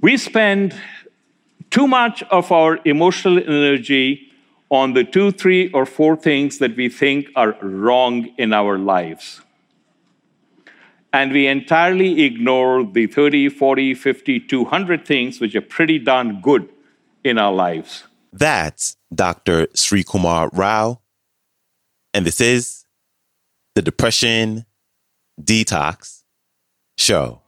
We spend too much of our emotional energy on the two, three, or four things that we think are wrong in our lives. And we entirely ignore the 30, 40, 50, 200 things which are pretty darn good in our lives. That's Dr. Srikumar Rao. And this is the Depression Detox Show.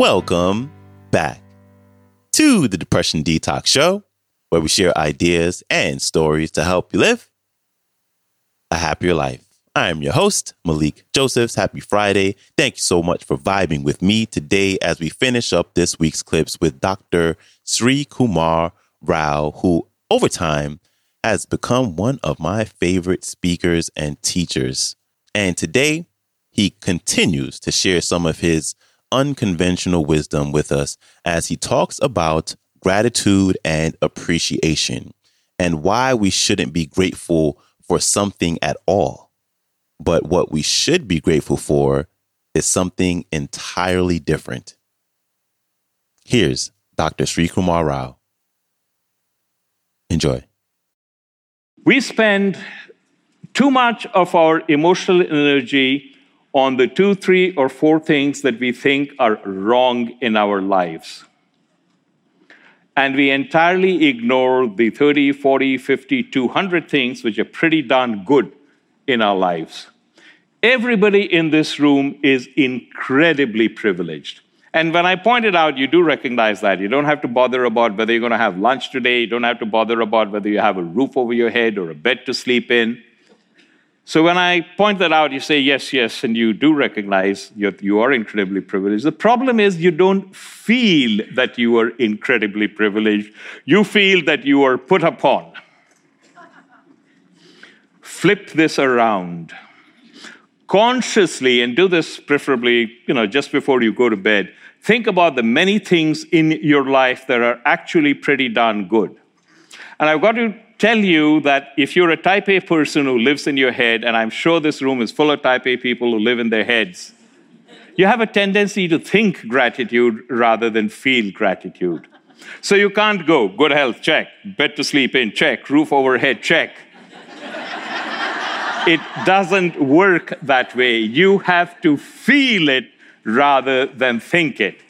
Welcome back to the Depression Detox Show, where we share ideas and stories to help you live a happier life. I am your host, Malikee Josephs. Happy Friday. Thank you so much for vibing with me today as we finish up this week's clips with Dr. Srikumar Rao, who over time has become one of my favorite speakers and teachers. And today, he continues to share some of his unconventional wisdom with us as he talks about gratitude and appreciation and why we shouldn't be grateful for something at all. But what we should be grateful for is something entirely different. Here's Dr. Srikumar Rao. Enjoy. We spend too much of our emotional energy on the two, three, or four things that we think are wrong in our lives. And we entirely ignore the 30, 40, 50, 200 things which are pretty darn good in our lives. Everybody in this room is incredibly privileged. And when I pointed out, you do recognize that. You don't have to bother about whether you're going to have lunch today. You don't have to bother about whether you have a roof over your head or a bed to sleep in. So when I point that out, you say, yes, yes, and you do recognize that you are incredibly privileged. The problem is you don't feel that you are incredibly privileged. You feel that you are put upon. Flip this around. Consciously, and do this preferably, you know, just before you go to bed, think about the many things in your life that are actually pretty darn good. And I've got to tell you that if you're a type A person who lives in your head, and I'm sure this room is full of type A people who live in their heads, you have a tendency to think gratitude rather than feel gratitude. So you can't go, good health, check, bed to sleep in, check, roof overhead, check. it doesn't work that way. You have to feel it rather than think it.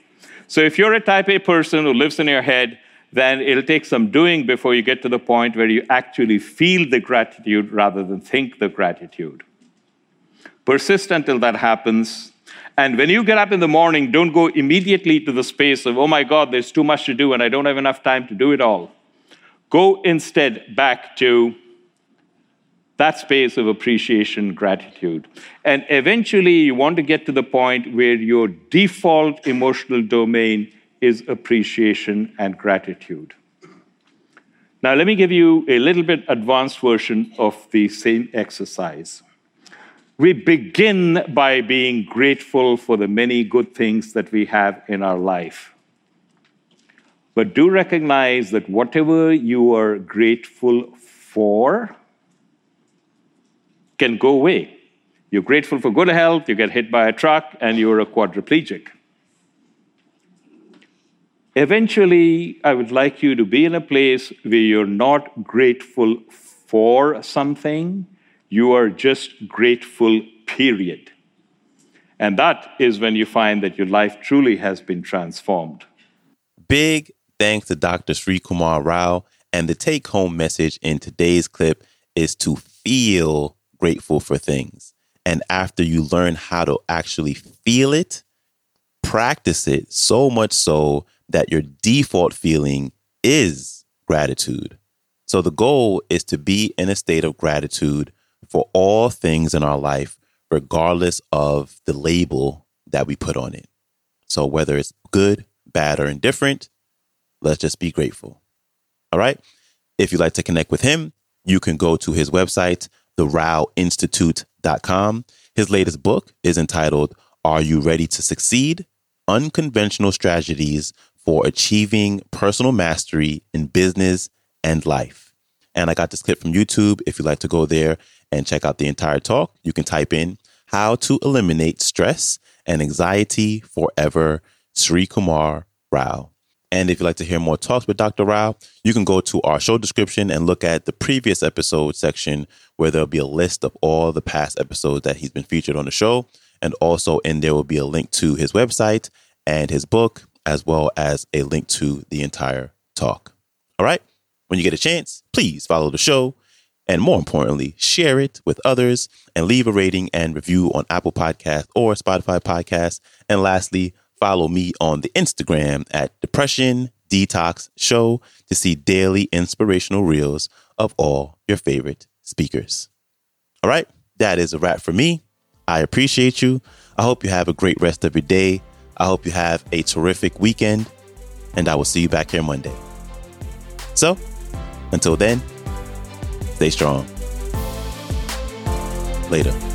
So if you're a type A person who lives in your head, then it'll take some doing before you get to the point where you actually feel the gratitude rather than think the gratitude. Persist until that happens. And when you get up in the morning, don't go immediately to the space of, oh my God, there's too much to do and I don't have enough time to do it all. Go instead back to that space of appreciation, gratitude. And eventually, you want to get to the point where your default emotional domain is appreciation and gratitude. Now, let me give you a little bit advanced version of the same exercise. We begin by being grateful for the many good things that we have in our life. But do recognize that whatever you are grateful for can go away. You're grateful for good health, you get hit by a truck, and you're a quadriplegic. Eventually, I would like you to be in a place where you're not grateful for something, you are just grateful, period. And that is when you find that your life truly has been transformed. Big thanks to Dr. Srikumar Rao. And the take home message in today's clip is to feel grateful for things. And after you learn how to actually feel it, practice it so much so that your default feeling is gratitude. So the goal is to be in a state of gratitude for all things in our life, regardless of the label that we put on it. So whether it's good, bad, or indifferent, let's just be grateful. All right. If you'd like to connect with him, you can go to his website, theraoinstitute.com. His latest book is entitled Are You Ready to Succeed? Unconventional Strategies for Achieving Personal Mastery in Business and Life. And I got this clip from YouTube. If you'd like to go there and check out the entire talk, you can type in How to Eliminate Stress and Anxiety Forever, Srikumar Rao. And if you'd like to hear more talks with Dr. Rao, you can go to our show description and look at the previous episode section where there'll be a list of all the past episodes that he's been featured on the show. And also in there will be a link to his website and his book, as well as a link to the entire talk. All right. When you get a chance, please follow the show. And more importantly, share it with others and leave a rating and review on Apple Podcast or Spotify Podcast. And lastly, follow me on the Instagram at Depression Detox Show to see daily inspirational reels of all your favorite speakers. All right, that is a wrap for me. I appreciate you. I hope you have a great rest of your day. I hope you have a terrific weekend, and I will see you back here Monday. So, until then, stay strong. Later.